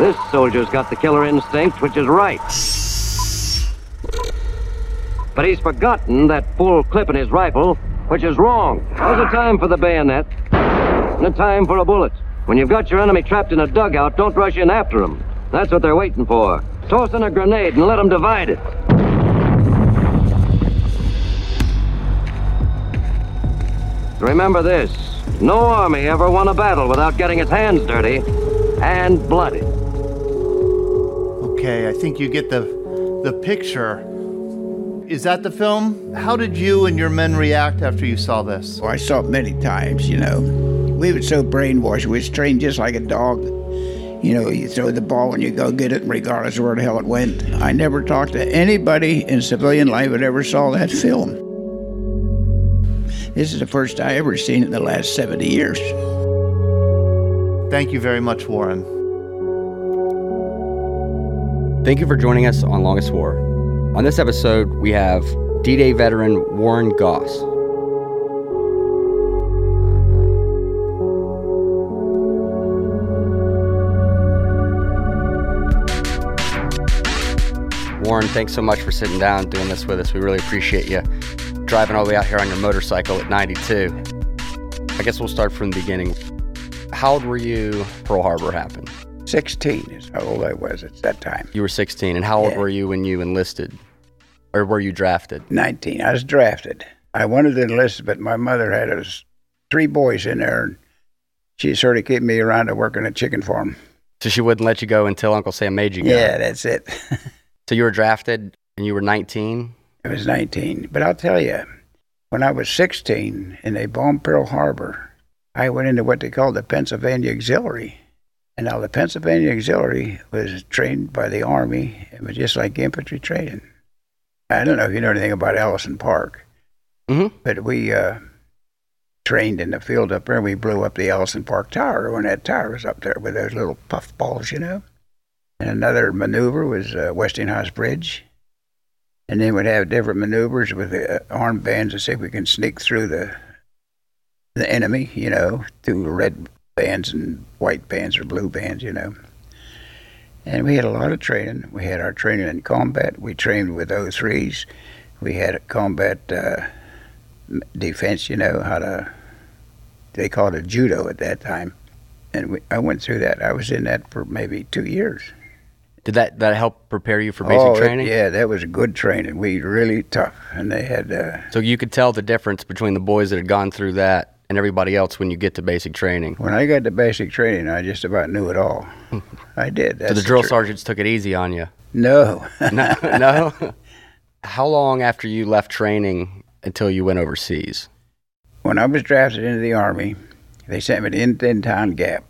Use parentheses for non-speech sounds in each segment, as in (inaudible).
This soldier's got the killer instinct, which is right. But he's forgotten that full clip in his rifle, which is wrong. There's a time for the bayonet a time for a bullet. When you've got your enemy trapped in a dugout, don't rush in after him. That's what they're waiting for. Toss in a grenade and let them divide it. Remember this no army ever won a battle without getting its hands dirty and bloody. Okay, I think you get the the picture. Is that the film? How did you and your men react after you saw this? Well, I saw it many times, you know. We were so brainwashed. We was trained just like a dog. You know, you throw the ball and you go get it, regardless of where the hell it went. I never talked to anybody in civilian life that ever saw that film. This is the first I ever seen it in the last 70 years. Thank you very much, Warren. Thank you for joining us on Longest War. On this episode, we have D Day veteran Warren Goss. Warren, thanks so much for sitting down doing this with us. We really appreciate you driving all the way out here on your motorcycle at 92. I guess we'll start from the beginning. How old were you Pearl Harbor happened? 16 is how old I was at that time. You were 16. And how old Yeah. were you when you enlisted? Or were you drafted? 19. I was drafted. I wanted to enlist, but my mother had us three boys in there, and she sort of kept me around to work on a chicken farm. So she wouldn't let you go until Uncle Sam made you go. Yeah, that's it. (laughs) So you were drafted and you were 19. I was 19. But I'll tell you, when I was 16 and they bombed Pearl Harbor, I went into what they called the Pennsylvania Auxiliary. And now the Pennsylvania Auxiliary was trained by the Army. It was just like infantry training. I don't know if you know anything about Allison Park, Mm-hmm. but we uh, trained in the field up there. We blew up the Allison Park Tower when that tower was up there with those little puff balls, you know. And another maneuver was uh, Westinghouse Bridge. And then we'd have different maneuvers with the armed bands to see if we can sneak through the the enemy, you know, through red bands and white bands or blue bands, you know. And we had a lot of training. We had our training in combat. We trained with O3s. We had a combat uh, defense, you know, how to, they called it judo at that time. And we, I went through that. I was in that for maybe two years. Did that, that help prepare you for basic oh, it- training? yeah, that was a good training. We really tough. And they had, uh, So you could tell the difference between the boys that had gone through that and everybody else when you get to basic training. when I got to basic training, I just about knew it all. (laughs) I did. That's so the drill tr- sergeants took it easy on you. No. (laughs) No, (laughs) no. How long after you left training until you went overseas? when I was drafted into the Army, they sent me to Indiantown Gap.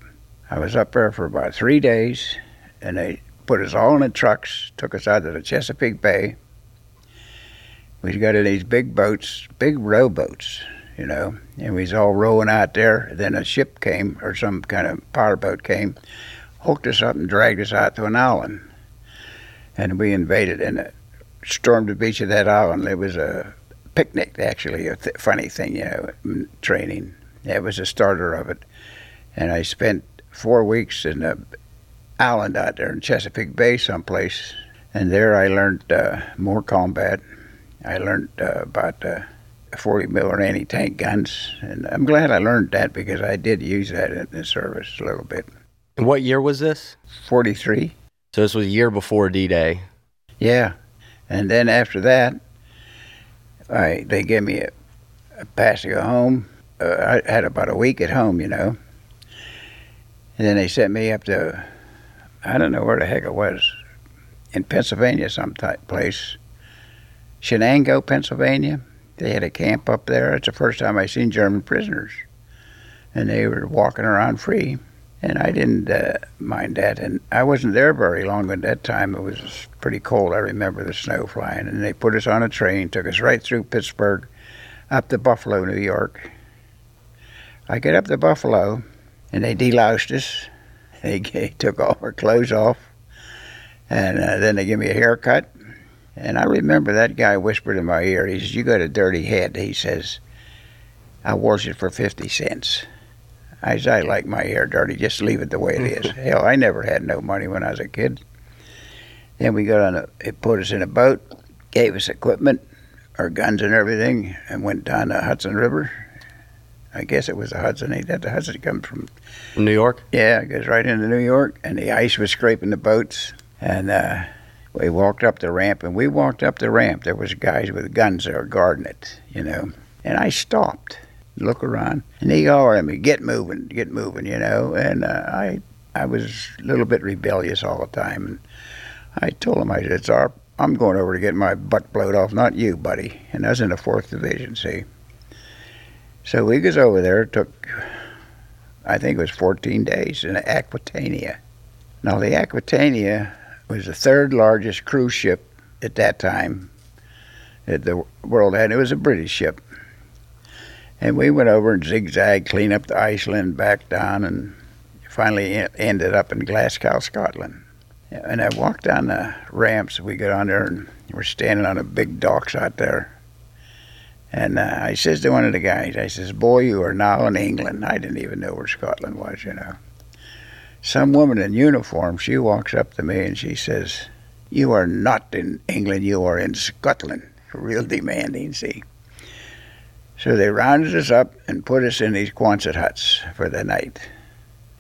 I was up there for about three days, and they put us all in the trucks, took us out to the Chesapeake Bay. We got in these big boats, big rowboats, you know, and we was all rowing out there. Then a ship came, or some kind of power boat came, hooked us up and dragged us out to an island. And we invaded and uh, stormed the beach of that island. It was a picnic, actually, a th- funny thing, you know, training. That was the starter of it. And I spent four weeks in the island out there in Chesapeake Bay, someplace. And there I learned uh, more combat. I learned uh, about uh, 40 miller anti-tank guns, and I'm glad I learned that because I did use that in the service a little bit. And what year was this? 43, So this was a year before D-Day. yeah. And then after that, I they gave me a, a pass to go home. Uh, I had about a week at home, you know. And then they sent me up to, I don't know where the heck it was, in Pennsylvania, some type place, Shenango, Pennsylvania. They had a camp up there. It's the first time I seen German prisoners, and they were walking around free, and I didn't uh, mind that. And I wasn't there very long at that time. It was pretty cold. I remember the snow flying, and they put us on a train, took us right through Pittsburgh, up to Buffalo, New York. I get up to Buffalo, and they deloused us. (laughs) They took all our clothes off, and uh, then they give me a haircut. And I remember that guy whispered in my ear. He says, "You got a dirty head." He says, "I wash it for fifty cents." I said, I like my hair dirty. Just leave it the way it is. (laughs) Hell, I never had no money when I was a kid. Then we got on a, it put us in a boat, gave us equipment, our guns and everything, and went down the Hudson River. I guess it was the Hudson. Ain't that the Hudson comes from? From New York? Yeah, it goes right into New York, and the ice was scraping the boats. And uh, we walked up the ramp, and we walked up the ramp. There was guys with guns there guarding it, you know. And I stopped, look around, and they all at me, "Get moving, get moving," you know. And uh, I, I was a little bit rebellious all the time, and I told him, I said, "It's our, I'm going over to get my butt blowed off, not you, buddy." And was in the fourth division, see. So we goes over there. Took, I think it was 14 days in Aquitania. Now the Aquitania was the third largest cruise ship at that time that the world had. It was a British ship. And we went over and zigzag, clean up the Iceland, back down, and finally ended up in Glasgow, Scotland. And I walked down the ramps. We got on there, and we're standing on a big docks out there. And uh, I says to one of the guys, I says, "Boy, you are now in England." I didn't even know where Scotland was, you know. Some woman in uniform, she walks up to me and she says, "You are not in England. You are in Scotland." Real demanding, see. So they rounded us up and put us in these Quonset huts for the night.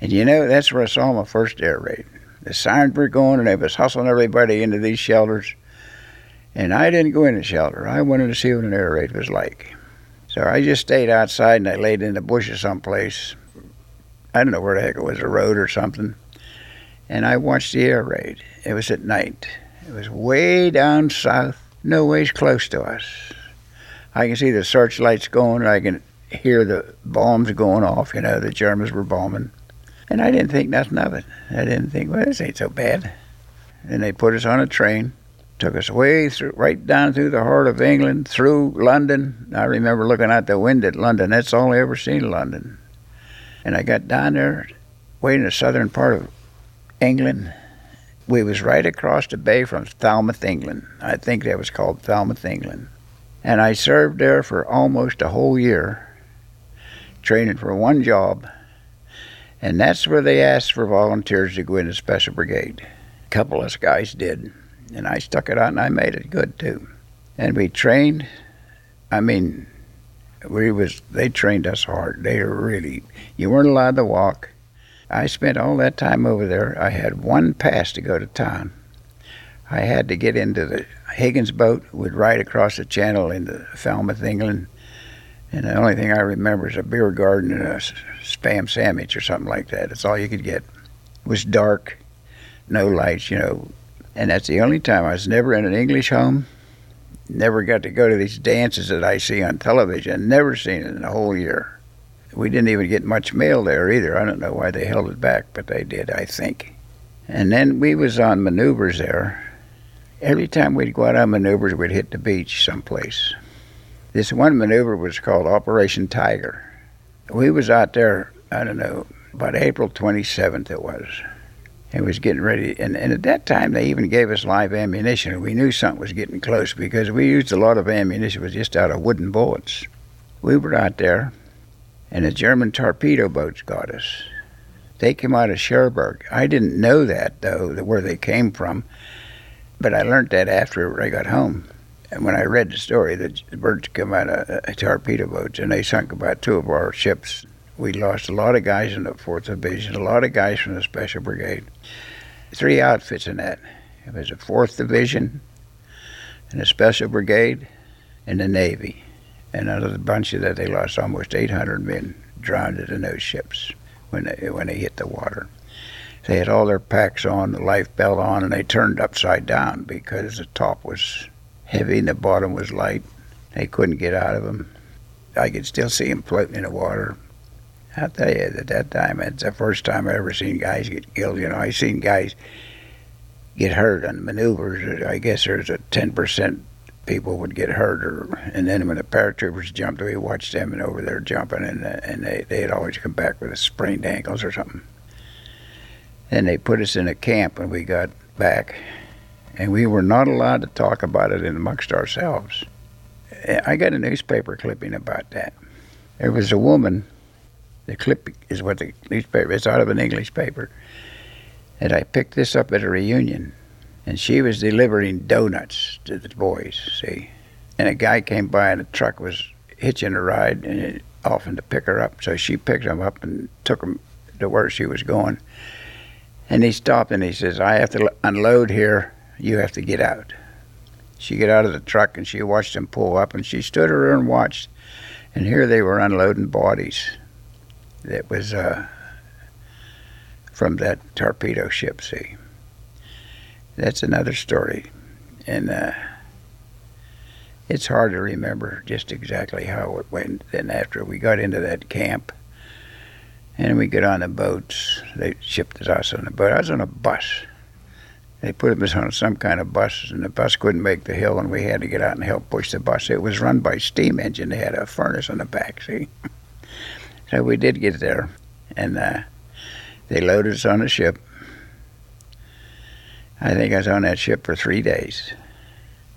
And you know, that's where I saw my first air raid. The sirens were going and they was hustling everybody into these shelters. And I didn't go in the shelter. I wanted to see what an air raid was like. So I just stayed outside and I laid in the bushes someplace. I don't know where the heck it was, a road or something. And I watched the air raid. It was at night. It was way down south, no ways close to us. I can see the searchlights going. I can hear the bombs going off. You know, the Germans were bombing. And I didn't think nothing of it. I didn't think, well, this ain't so bad. And they put us on a train, took us way through, right down through the heart of England, through London. I remember looking out the window at London. That's all I ever seen in London. And I got down there, way in the southern part of England. We was right across the bay from Falmouth, England. I think that was called Falmouth, England. And I served there for almost a whole year, training for one job. And that's where they asked for volunteers to go into Special Brigade. A couple of us guys did. And I stuck it out and I made it good too. And we trained, I mean, we was they trained us hard. They really you weren't allowed to walk. I spent all that time over there. I had one pass to go to town. I had to get into the Higgins boat, would ride across the channel into Falmouth, England. And the only thing I remember is a beer garden and a spam sandwich or something like that. That's all you could get. It was dark, no lights, you know. And that's the only time I was never in an English home. Never got to go to these dances that I see on television. Never seen it in a whole year. We didn't even get much mail there either. I don't know why they held it back, but they did, I think. And then we was on maneuvers there every time we'd go out on maneuvers, we'd hit the beach someplace. This one maneuver was called Operation Tiger. We was out there, I don't know, about April 27th it was. It was getting ready, and, and at that time they even gave us live ammunition, and we knew something was getting close because we used a lot of ammunition It was just out of wooden bullets. We were out there, and the German torpedo boats got us. They came out of Cherbourg. I didn't know that though, where they came from. But I learned that after I got home. And when I read the story, the birds come out of uh, torpedo boats and they sunk about two of our ships. We lost a lot of guys in the 4th Division, a lot of guys from the Special Brigade. Three outfits in that. It was a 4th Division, and a Special Brigade, and the Navy. And the bunch of that, they lost almost 800 men drowned in those ships when they, when they hit the water. They had all their packs on, the life belt on, and they turned upside down because the top was heavy and the bottom was light. They couldn't get out of them. I could still see them floating in the water. I'll tell you, at that time, it's the first time I ever seen guys get killed. You know, I seen guys get hurt on maneuvers. I guess there's a 10% people would get hurt, or and then when the paratroopers jumped, we watched them and over there jumping, and and they they'd always come back with a sprained ankles or something. And they put us in a camp when we got back, and we were not allowed to talk about it amongst ourselves. I got a newspaper clipping about that. There was a woman The clip is what the newspaper. It's out of an English paper. And I picked this up at a reunion, and she was delivering donuts to the boys. See, and a guy came by in a truck was hitching a ride and it, often to pick her up. So she picked him up and took him to where she was going. And he stopped and he says, "I have to unload here. You have to get out." She got out of the truck and she watched him pull up, and she stood there and watched. And here they were unloading bodies. That was uh, from that torpedo ship. See, that's another story, and uh, it's hard to remember just exactly how it went. Then after we got into that camp, and we got on the boats, they shipped us on the boat. I was on a bus. They put us on some kind of bus, and the bus couldn't make the hill, and we had to get out and help push the bus. It was run by steam engine. They had a furnace on the back, see. (laughs) so we did get there, and uh, they loaded us on a ship. I think I was on that ship for three days,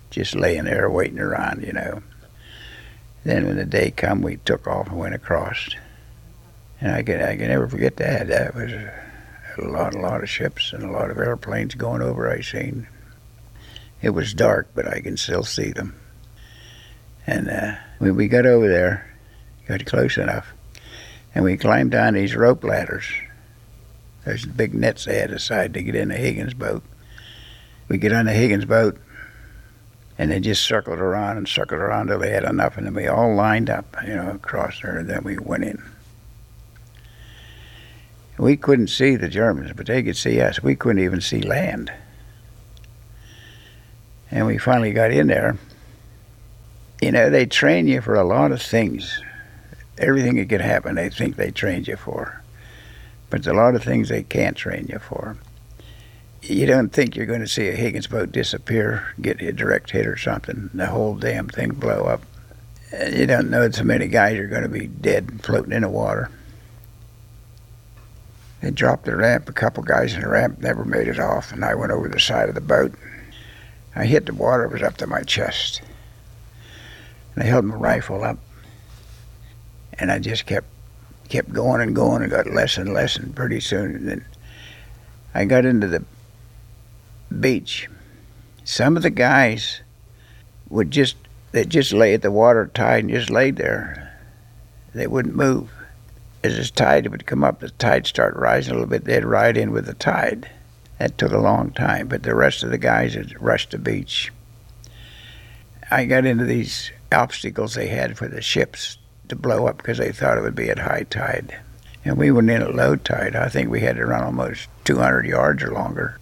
just laying there waiting around, you know. Then when the day come, we took off and went across, and I can I can never forget that. That was a, lot, a lot of ships and a lot of airplanes going over. I seen. It was dark, but I can still see them. And uh, when we got over there, got close enough, and we climbed down these rope ladders. There's big nets they had aside to get in the Higgins boat. We get on the Higgins boat, and they just circled around and circled around till they had enough, and then we all lined up, you know, across there, and then we went in. We couldn't see the Germans, but they could see us. We couldn't even see land. And we finally got in there. You know, they train you for a lot of things. Everything that could happen, they think they trained you for. But there's a lot of things they can't train you for. You don't think you're going to see a Higgins boat disappear, get a direct hit or something, the whole damn thing blow up. You don't know so many guys are going to be dead floating in the water. They dropped the ramp. A couple guys in the ramp never made it off, and I went over the side of the boat. I hit the water. It was up to my chest. And I held my rifle up, and I just kept kept going and going and got less and less, and pretty soon, and then I got into the beach. Some of the guys would just they just lay at the water tide and just lay there. They wouldn't move as this tide would come up, the tide start rising a little bit, they'd ride in with the tide. That took a long time, but the rest of the guys had rushed the beach. I got into these obstacles they had for the ships to blow up because they thought it would be at high tide. And we went in at low tide. I think we had to run almost 200 yards or longer.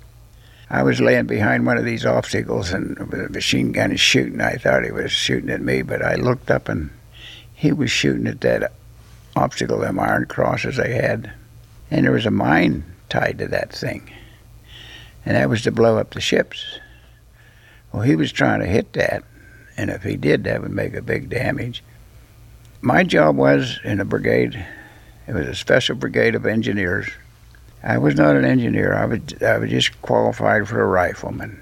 I was laying behind one of these obstacles and the machine gun is shooting. I thought he was shooting at me, but I looked up and he was shooting at that obstacle, them iron crosses they had. And there was a mine tied to that thing. And that was to blow up the ships. Well, he was trying to hit that. And if he did, that would make a big damage. My job was in a brigade, it was a special brigade of engineers. I was not an engineer, I was, I was just qualified for a rifleman.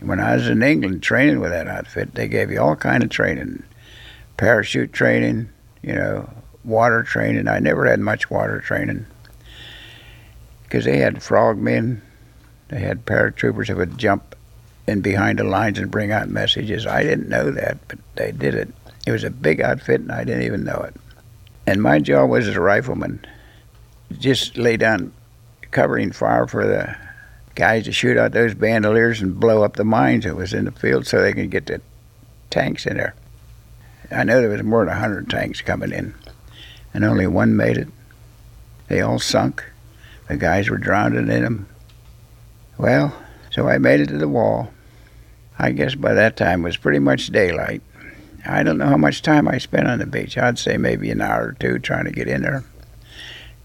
When I was in England training with that outfit, they gave you all kind of training parachute training, you know, water training. I never had much water training because they had frogmen, they had paratroopers that would jump in behind the lines and bring out messages. I didn't know that, but they did it. It was a big outfit, and I didn't even know it. And my job was as a rifleman, just lay down covering fire for the guys to shoot out those bandoliers and blow up the mines that was in the field so they could get the tanks in there. I know there was more than a hundred tanks coming in and only one made it. They all sunk. The guys were drowning in them. Well, so I made it to the wall. I guess by that time it was pretty much daylight. I don't know how much time I spent on the beach. I'd say maybe an hour or two trying to get in there.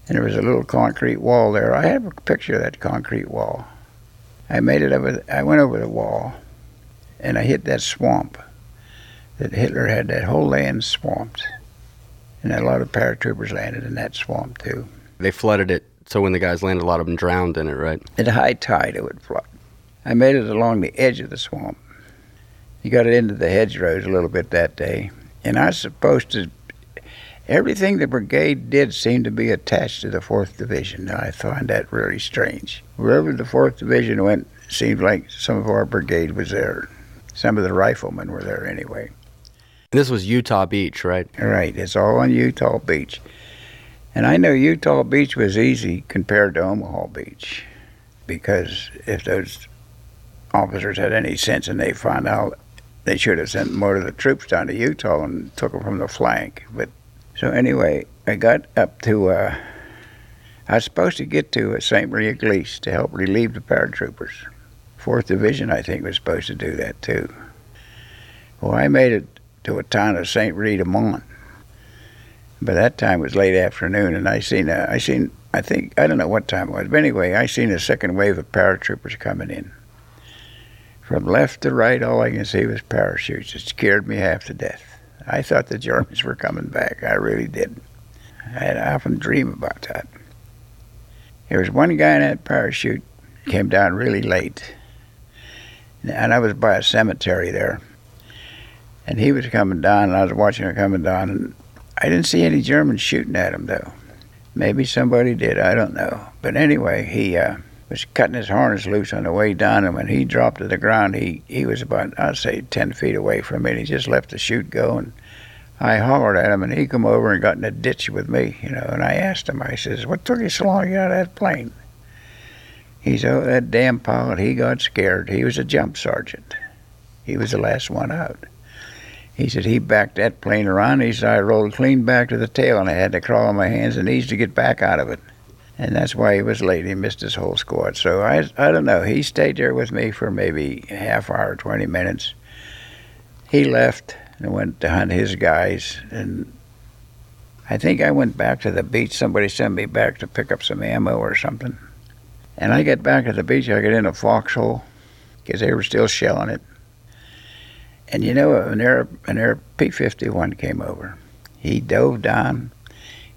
And there was a little concrete wall there. I have a picture of that concrete wall. I made it over. I went over the wall, and I hit that swamp that Hitler had. That whole land swamped and a lot of paratroopers landed in that swamp too. They flooded it, so when the guys landed, a lot of them drowned in it, right? At high tide, it would flood. I made it along the edge of the swamp. You got it into the hedgerows a little bit that day, and I was supposed to. Everything the brigade did seemed to be attached to the 4th Division. And I find that really strange. Wherever the 4th Division went, it seemed like some of our brigade was there. Some of the riflemen were there anyway. This was Utah Beach, right? Right, it's all on Utah Beach. And I know Utah Beach was easy compared to Omaha Beach because if those officers had any sense and they found out they should have sent more of the troops down to Utah and took them from the flank. But so anyway, I got up to. Uh, I was supposed to get to uh, St. Mère-Église to help relieve the paratroopers. Fourth Division, I think, was supposed to do that too. Well, I made it to a town of St. Rita Mont. By that time it was late afternoon, and I seen a, I seen I think I don't know what time it was, but anyway, I seen a second wave of paratroopers coming in. From left to right, all I can see was parachutes. It scared me half to death. I thought the Germans were coming back. I really did. I often dream about that. There was one guy in that parachute came down really late, and I was by a cemetery there, and he was coming down, and I was watching him coming down, and I didn't see any Germans shooting at him though. Maybe somebody did. I don't know. But anyway, he. Uh, was cutting his harness loose on the way down, and when he dropped to the ground, he, he was about, I'd say, 10 feet away from me, and he just left the chute go, and I hollered at him, and he come over and got in a ditch with me, you know, and I asked him, I says, what took you so long to get out of that plane? He said, oh, that damn pilot, he got scared. He was a jump sergeant. He was the last one out. He said he backed that plane around. He said I rolled clean back to the tail, and I had to crawl on my hands and knees to get back out of it and that's why he was late. He missed his whole squad. So I, I don't know. He stayed there with me for maybe half hour, 20 minutes. He left and went to hunt his guys, and I think I went back to the beach. Somebody sent me back to pick up some ammo or something. And I get back to the beach. I get in a foxhole because they were still shelling it. And you know, an air an air P-51 came over. He dove down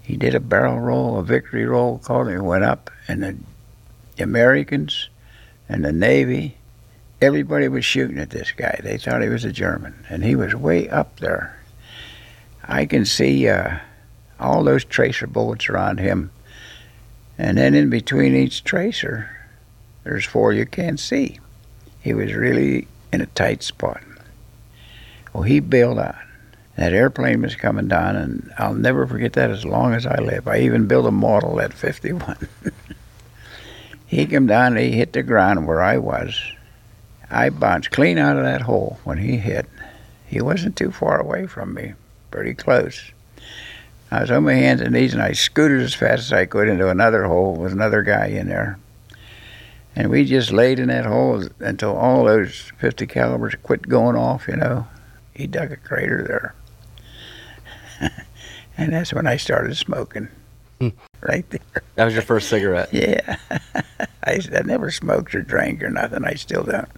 he did a barrel roll, a victory roll, called and went up, and the Americans and the Navy, everybody was shooting at this guy. They thought he was a German, and he was way up there. I can see uh, all those tracer bullets around him, and then in between each tracer, there's four you can't see. He was really in a tight spot. Well, he bailed out. That airplane was coming down, and I'll never forget that as long as I live. I even built a model at 51. (laughs) he came down and he hit the ground where I was. I bounced clean out of that hole when he hit. He wasn't too far away from me, pretty close. I was on my hands and knees and I scooted as fast as I could into another hole with another guy in there. And we just laid in that hole until all those 50 calibers quit going off, you know. He dug a crater there. And that's when I started smoking. Hmm. right there. That was your first cigarette. (laughs) Yeah. (laughs) I, I never smoked or drank or nothing. I still don't.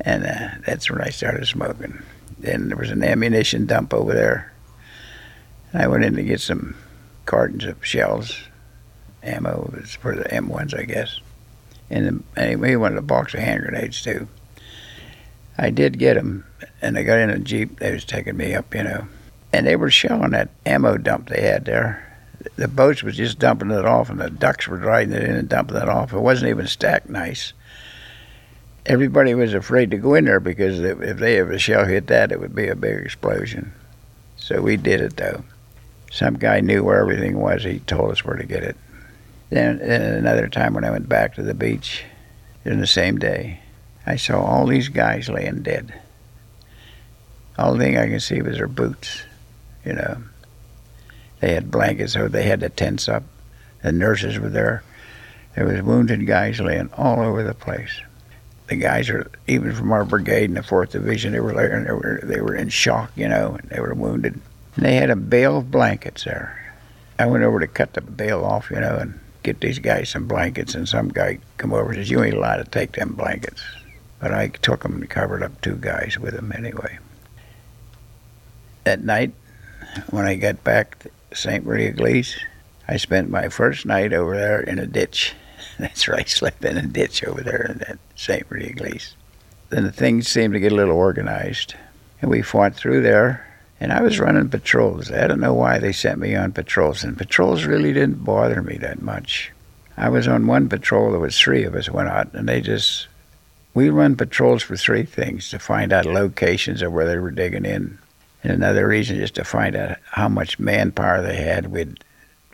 And uh, that's when I started smoking. Then there was an ammunition dump over there. And I went in to get some cartons of shells, ammo was for the M1s, I guess. And anyway, he wanted a box of hand grenades too. I did get them, and I got in a jeep. They was taking me up, you know and they were shelling that ammo dump they had there. The boats was just dumping it off, and the ducks were riding it in and dumping it off. It wasn't even stacked nice. Everybody was afraid to go in there because if they ever shell hit that, it would be a big explosion. So we did it though. Some guy knew where everything was. He told us where to get it. Then, then another time when I went back to the beach, in the same day, I saw all these guys laying dead. All the thing I could see was their boots you know. They had blankets, so they had the tents up. The nurses were there. There was wounded guys laying all over the place. The guys were even from our brigade in the Fourth Division. They were there, and they were they were in shock, you know. And they were wounded. And they had a bale of blankets there. I went over to cut the bale off, you know, and get these guys some blankets. And some guy come over and says, "You ain't allowed to take them blankets." But I took them and covered up two guys with them anyway. That night, when I got back to St. Mère-Église, I spent my first night over there in a ditch. (laughs) That's right, I slept in a ditch over there in that St. Mère-Église. Then the things seemed to get a little organized, and we fought through there. And I was running patrols. I don't know why they sent me on patrols, and patrols really didn't bother me that much. I was on one patrol, there was three of us went out, and they just, we run patrols for three things to find out locations of where they were digging in. And another reason is to find out how much manpower they had. We'd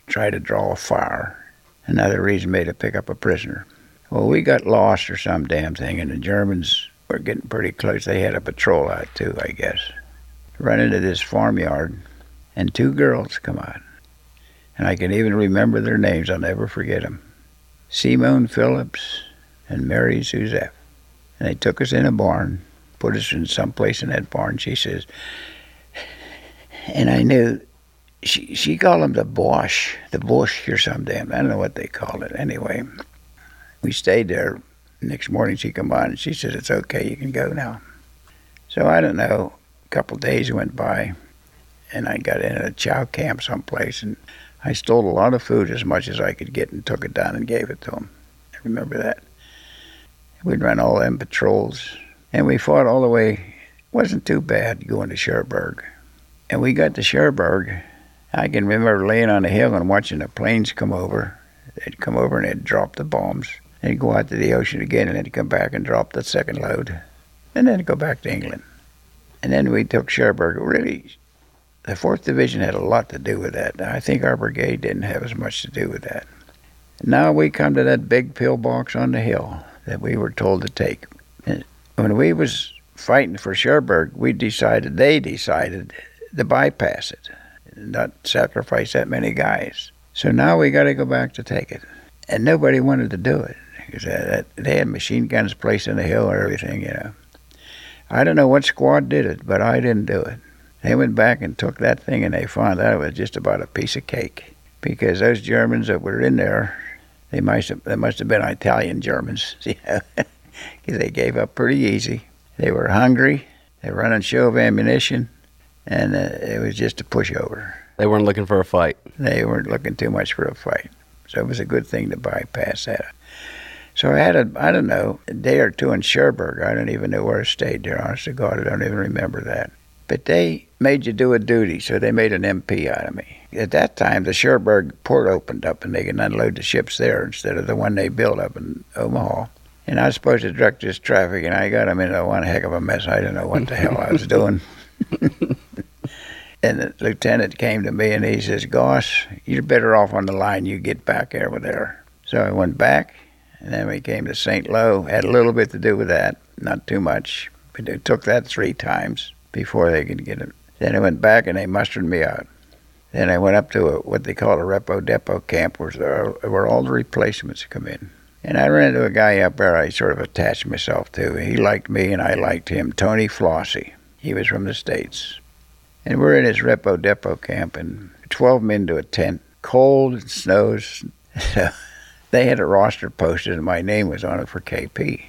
try to draw a fire. Another reason may to pick up a prisoner. Well, we got lost or some damn thing, and the Germans were getting pretty close. They had a patrol out too, I guess. Run into this farmyard, and two girls come out. And I can even remember their names. I'll never forget them. Simone Phillips and Mary Suzette. And they took us in a barn, put us in some place in that barn. She says, and I knew she she called them the Boche, the Bush or some damn. I don't know what they called it. Anyway, we stayed there. Next morning she come on and she said it's okay, you can go now. So I don't know. A couple days went by, and I got in a chow camp someplace, and I stole a lot of food as much as I could get and took it down and gave it to them. I remember that. We'd run all them patrols, and we fought all the way. wasn't too bad going to Cherbourg. And we got to Cherbourg. I can remember laying on a hill and watching the planes come over. They'd come over and they'd drop the bombs. They'd go out to the ocean again and they'd come back and drop the second load. And then go back to England. And then we took Cherbourg. Really, the 4th Division had a lot to do with that. I think our brigade didn't have as much to do with that. Now we come to that big pillbox on the hill that we were told to take. And when we was fighting for Cherbourg, we decided, they decided to bypass it, not sacrifice that many guys. So now we got to go back to take it. And nobody wanted to do it because they had machine guns placed in the hill and everything, you know. I don't know what squad did it, but I didn't do it. They went back and took that thing and they found out it was just about a piece of cake because those Germans that were in there, they must have, they must have been Italian Germans, (laughs) you know, because they gave up pretty easy. They were hungry. They were running show of ammunition, and uh, it was just a pushover. They weren't looking for a fight. They weren't looking too much for a fight, so it was a good thing to bypass that. So I had a, I don't know, a day or two in Cherbourg. I don't even know where I stayed there. Honest to God, I don't even remember that. But they made you do a duty, so they made an MP out of me. At that time, the Cherbourg port opened up, and they could unload the ships there instead of the one they built up in Omaha. And I was supposed to direct this traffic, and I got them into one heck of a mess. I didn't know what the hell I was (laughs) doing. (laughs) and the lieutenant came to me and he says, Goss, you're better off on the line. You get back over there. So I went back, and then we came to St. Lo. Had a little bit to do with that, not too much. But it took that three times before they could get it. Then I went back and they mustered me out. Then I went up to a, what they call a repo depot camp where, where all the replacements come in. And I ran into a guy up there I sort of attached myself to. He liked me and I liked him, Tony Flossie. He was from the States. And we're in his repo depot camp and 12 men to a tent, cold and snows. So (laughs) they had a roster posted and my name was on it for KP.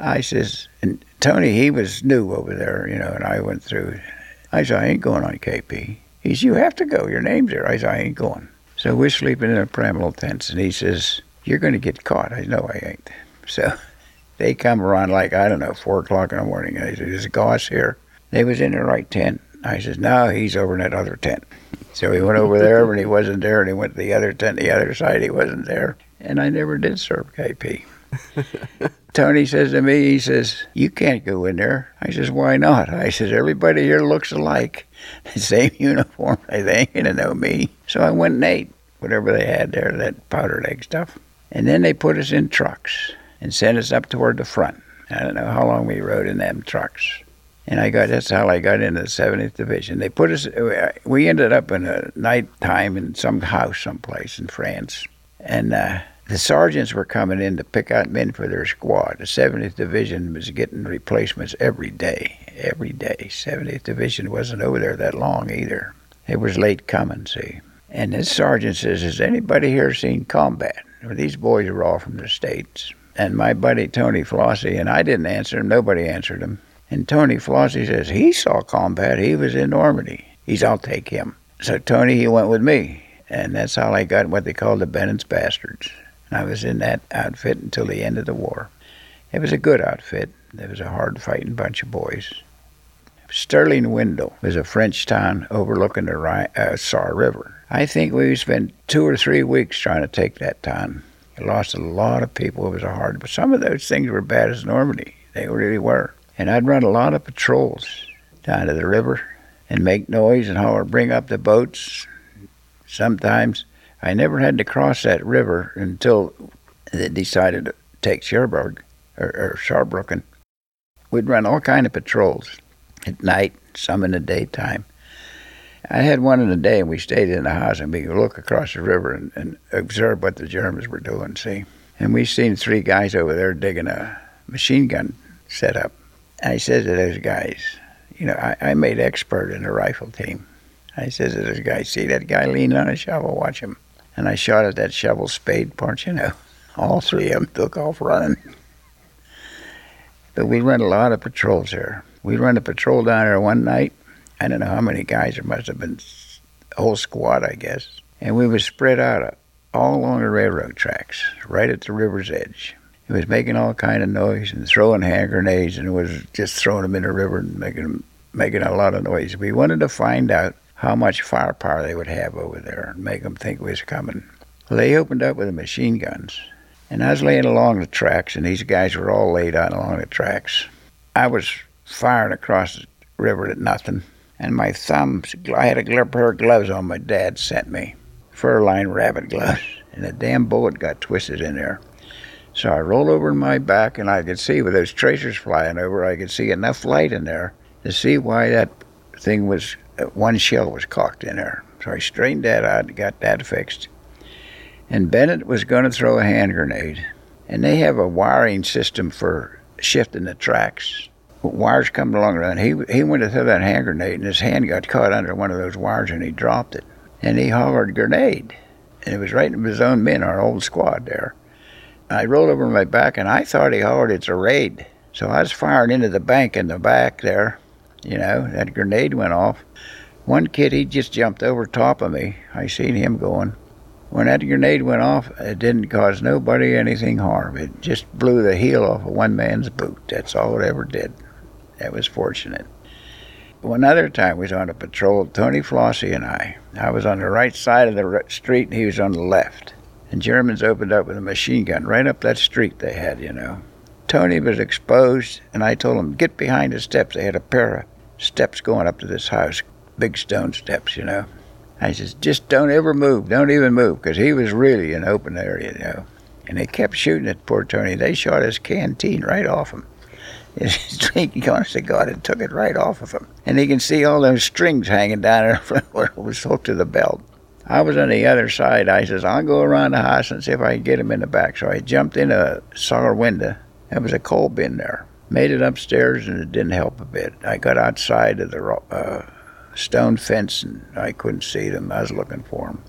I says, and Tony, he was new over there, you know, and I went through. I said, I ain't going on KP. He says, you have to go. Your name's there. I said, I ain't going. So we're sleeping in a pyramidal tent, and he says, you're going to get caught. I know I ain't. (laughs) So they come around like, I don't know, 4 o'clock in the morning. And I said, is Goss here? They was in the right tent. I says, no, he's over in that other tent. So he went over there, and he wasn't there, and he went to the other tent, the other side, he wasn't there. And I never did serve KP. (laughs) Tony says to me, he says, You can't go in there. I says, Why not? I says, Everybody here looks alike. The (laughs) same uniform. They ain't going to know me. So I went and ate whatever they had there, that powdered egg stuff. And then they put us in trucks and sent us up toward the front. I don't know how long we rode in them trucks. And I got that's how I got into the 70th Division. They put us. We ended up in a night time in some house someplace in France, and uh, the sergeants were coming in to pick out men for their squad. The 70th Division was getting replacements every day, every day. 70th Division wasn't over there that long either. It was late coming, see. And this sergeant says, "Has anybody here seen combat?" Well, these boys were all from the states. And my buddy Tony Flossie, and I didn't answer him. Nobody answered him. And Tony Flossie says, he saw combat. He was in Normandy. He's, I'll take him. So Tony, he went with me. And that's how I got what they called the Bennett's Bastards. And I was in that outfit until the end of the war. It was a good outfit. It was a hard fighting bunch of boys. Stiring-Wendel was a French town overlooking the Rhine, uh, Saar River. I think we spent two or three weeks trying to take that town. We lost a lot of people. It was a hard, but some of those things were bad as Normandy. They really were. And I'd run a lot of patrols down to the river and make noise and holler, bring up the boats. Sometimes I never had to cross that river until they decided to take Cherbourg or, or Saarbrücken. We'd run all kind of patrols at night, some in the daytime. I had one in the day, and we stayed in the house and we could look across the river and, and observe what the Germans were doing. See, and we seen three guys over there digging a machine gun setup. I said to those guys, you know, I, I made expert in the rifle team. I said to those guys, see that guy leaning on a shovel, watch him. And I shot at that shovel spade part, you know. (laughs) All three of them took off running. But we run a lot of patrols there. We run a patrol down there one night. I don't know how many guys. There must have been a whole squad, I guess. And we was spread out uh, all along the railroad tracks, right at the river's edge. It was making all kind of noise and throwing hand grenades, and was just throwing them in the river and making making a lot of noise. We wanted to find out how much firepower they would have over there and make them think we was coming. Well, they opened up with the machine guns, and I was laying along the tracks, and these guys were all laid out along the tracks. I was firing across the river at nothing, and my thumbs, I had a pair of gloves on my dad sent me, fur-lined rabbit gloves, and a damn bullet got twisted in there. So I rolled over in my back, and I could see with those tracers flying over, I could see enough light in there to see why that thing was, one shell was cocked in there. So I straightened that out and got that fixed. And Bennett was going to throw a hand grenade, and they have a wiring system for shifting the tracks. Wires come along, and he he went to throw that hand grenade, and his hand got caught under one of those wires, and he dropped it. And he hollered grenade, and it was right in his own men, our old squad there. I rolled over my back, and I thought he hollered, "It's a raid." So I was firing into the bank in the back there. You know, that grenade went off. One kid, he just jumped over top of me. I seen him going. When that grenade went off, it didn't cause nobody anything harm. It just blew the heel off of one man's boot. That's all it ever did. That was fortunate. One other time we was on a patrol, Tony Flossie and I. I was on the right side of the street and he was on the left. And Germans opened up with a machine gun right up that street they had, you know. Tony was exposed and I told him, get behind the steps. They had a pair of steps going up to this house, big stone steps, you know. I says, just don't ever move, don't even move, because he was really in open area, you know. And they kept shooting at poor Tony. They shot his canteen right off him. (laughs) His drinking, honest to God, it took it right off of him. And you can see all those strings hanging down there (laughs) where it was hooked to the belt. I was on the other side. I says, I'll go around the house and see if I can get him in the back. So I jumped in a cellar window. There was a coal bin there. Made it upstairs, and it didn't help a bit. I got outside of the uh, stone fence, and I couldn't see them. I was looking for them.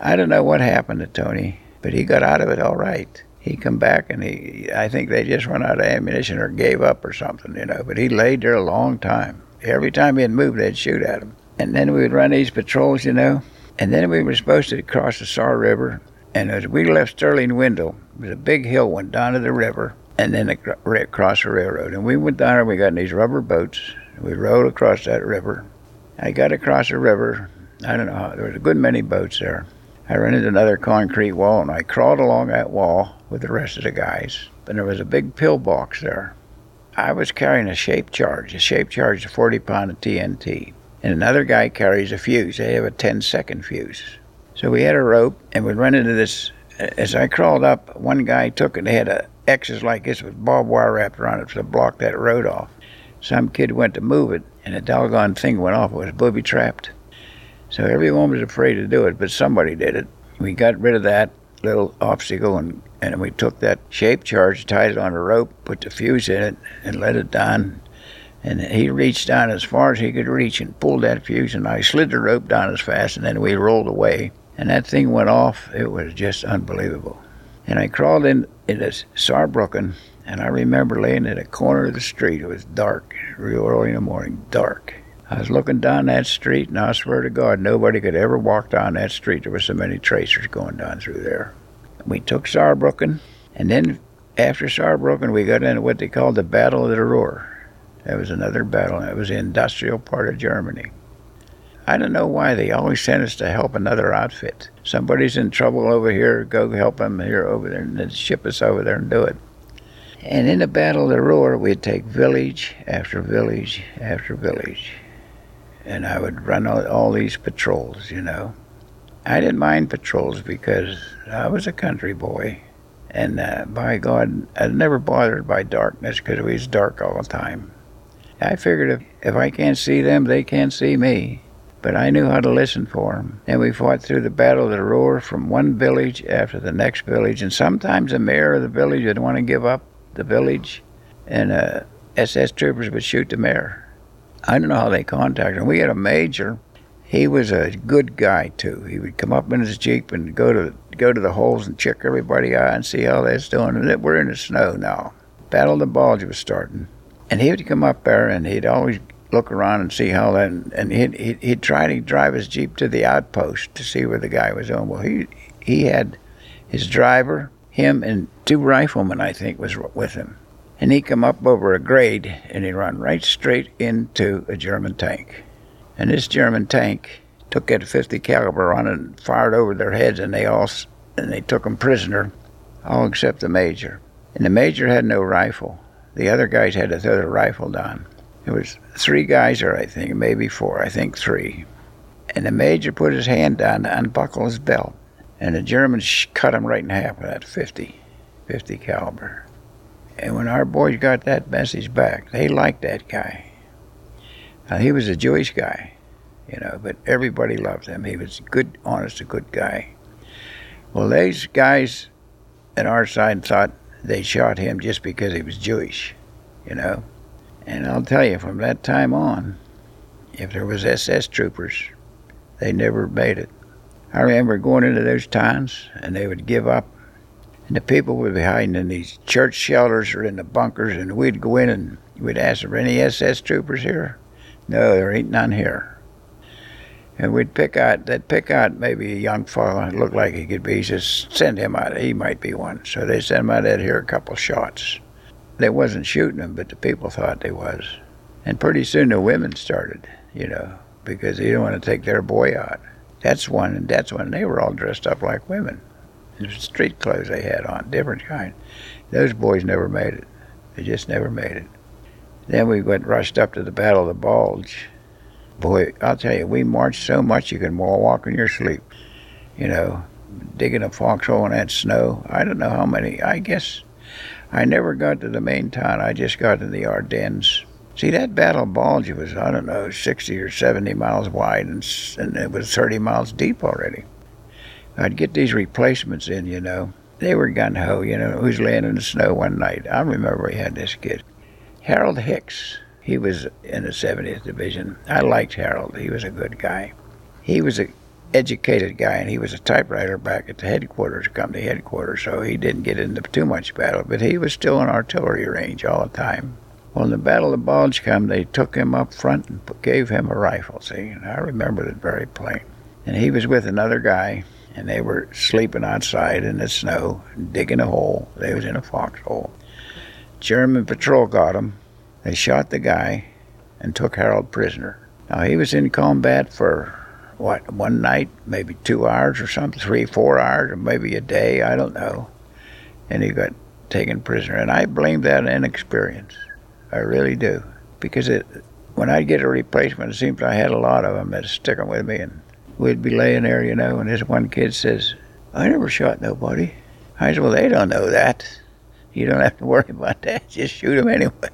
I don't know what happened to Tony, but he got out of it all right. He come back, and he, I think they just run out of ammunition or gave up or something, you know. But he laid there a long time. Every time he'd move, they'd shoot at him. And then we would run these patrols, you know. And then we were supposed to cross the Saar River. And as we left Stiring-Wendel, there was a big hill went down to the river, and then across the railroad. And we went down there. We got in these rubber boats. and We rowed across that river. I got across the river. I don't know how, there was a good many boats there. I ran into another concrete wall and I crawled along that wall with the rest of the guys. And there was a big pillbox there. I was carrying a shape charge. A shape charge is a 40 pound of TNT. And another guy carries a fuse. They have a 10 second fuse. So we had a rope and we'd run into this. As I crawled up, one guy took it. They had a X's like this with barbed wire wrapped around it to block that road off. Some kid went to move it and the doggone thing went off. It was booby trapped. So everyone was afraid to do it, but somebody did it. We got rid of that little obstacle and, and we took that shape charge, tied it on a rope, put the fuse in it, and let it down. And he reached down as far as he could reach and pulled that fuse, and I slid the rope down as fast, and then we rolled away. And that thing went off. It was just unbelievable. And I crawled in into Saarbrücken, and I remember laying at a corner of the street. It was dark, real early in the morning, dark. I was looking down that street, and I swear to God, nobody could ever walk down that street. There were so many tracers going down through there. We took Saarbrücken, and then after Saarbrücken, we got into what they called the Battle of the Ruhr. That was another battle. It was the industrial part of Germany. I don't know why they always send us to help another outfit. Somebody's in trouble over here, go help them here over there, and then ship us over there and do it. And in the Battle of the Ruhr, we'd take village after village after village. And I would run all, all these patrols, you know. I didn't mind patrols because I was a country boy. And uh, by God, I was never bothered by darkness because it was dark all the time. I figured if, if I can't see them, they can't see me. But I knew how to listen for them. And we fought through the Battle of the Ruhr from one village after the next village. And sometimes the mayor of the village would want to give up the village, and uh, SS troopers would shoot the mayor. I don't know how they contacted him. We had a major. He was a good guy too. He would come up in his jeep and go to go to the holes and check everybody out and see how they're doing. And we're in the snow now. Battle of the Bulge was starting, and he would come up there and he'd always look around and see how that. And he'd, he'd, he'd try to drive his jeep to the outpost to see where the guy was doing. Well, he he had his driver, him, and two riflemen, I think, was with him. And he come up over a grade and he run right straight into a German tank. And this German tank took that 50 caliber on and fired over their heads, and they all and they took him prisoner, all except the major. And the major had no rifle. The other guys had throw their rifle down. There was three guys there, I think, maybe four. I think three. And the major put his hand down to unbuckle his belt, and the Germans cut him right in half with that 50, 50 caliber. And when our boys got that message back, they liked that guy. Now, he was a Jewish guy, you know, but everybody loved him. He was a good, honest, a good guy. Well, these guys at our side thought they shot him just because he was Jewish, you know. And I'll tell you, from that time on, if there was SS troopers, they never made it. I remember going into those towns, and they would give up, and the people would be hiding in these church shelters or in the bunkers, and we'd go in and we'd ask, "Are any SS troopers here?" No, there ain't none here. And we'd pick out, they'd pick out maybe a young fellow that looked like he could be, just send him out, he might be one. So they sent him out, they'd hear a couple shots. They wasn't shooting him, but the people thought they was. And pretty soon the women started, you know, because they didn't want to take their boy out. That's one, and that's when they were all dressed up like women. The street clothes they had on, different kind. Those boys never made it. They just never made it. Then we went rushed up to the Battle of the Bulge. Boy, I'll tell you, we marched so much you can walk in your sleep. You know, digging a foxhole in that snow. I don't know how many. I guess I never got to the main town. I just got to the Ardennes. See, that Battle of Bulge was, I don't know, 60 or 70 miles wide, and, and it was 30 miles deep already. I'd get these replacements in, you know. They were gun ho, you know, who's laying in the snow one night. I remember we had this kid. Harold Hicks. He was in the 70th Division. I liked Harold. He was a good guy. He was a educated guy, and he was a typewriter back at the headquarters, company headquarters, so he didn't get into too much battle, but he was still in artillery range all the time. When the Battle of Bulge came, they took him up front and gave him a rifle, see, and I remember it very plain. And he was with another guy, and they were sleeping outside in the snow, digging a hole. They was in a foxhole. German patrol got him. They shot the guy and took Harold prisoner. Now, he was in combat for what, one night, maybe two hours or something, three, four hours, or maybe a day, I don't know. And he got taken prisoner. And I blame that inexperience. I really do. Because it, when I'd get a replacement, it seems I had a lot of them that sticking with me. And we'd be laying there, you know, and this one kid says, I never shot nobody. I said, well, they don't know that. You don't have to worry about that. (laughs) Just shoot them anyway.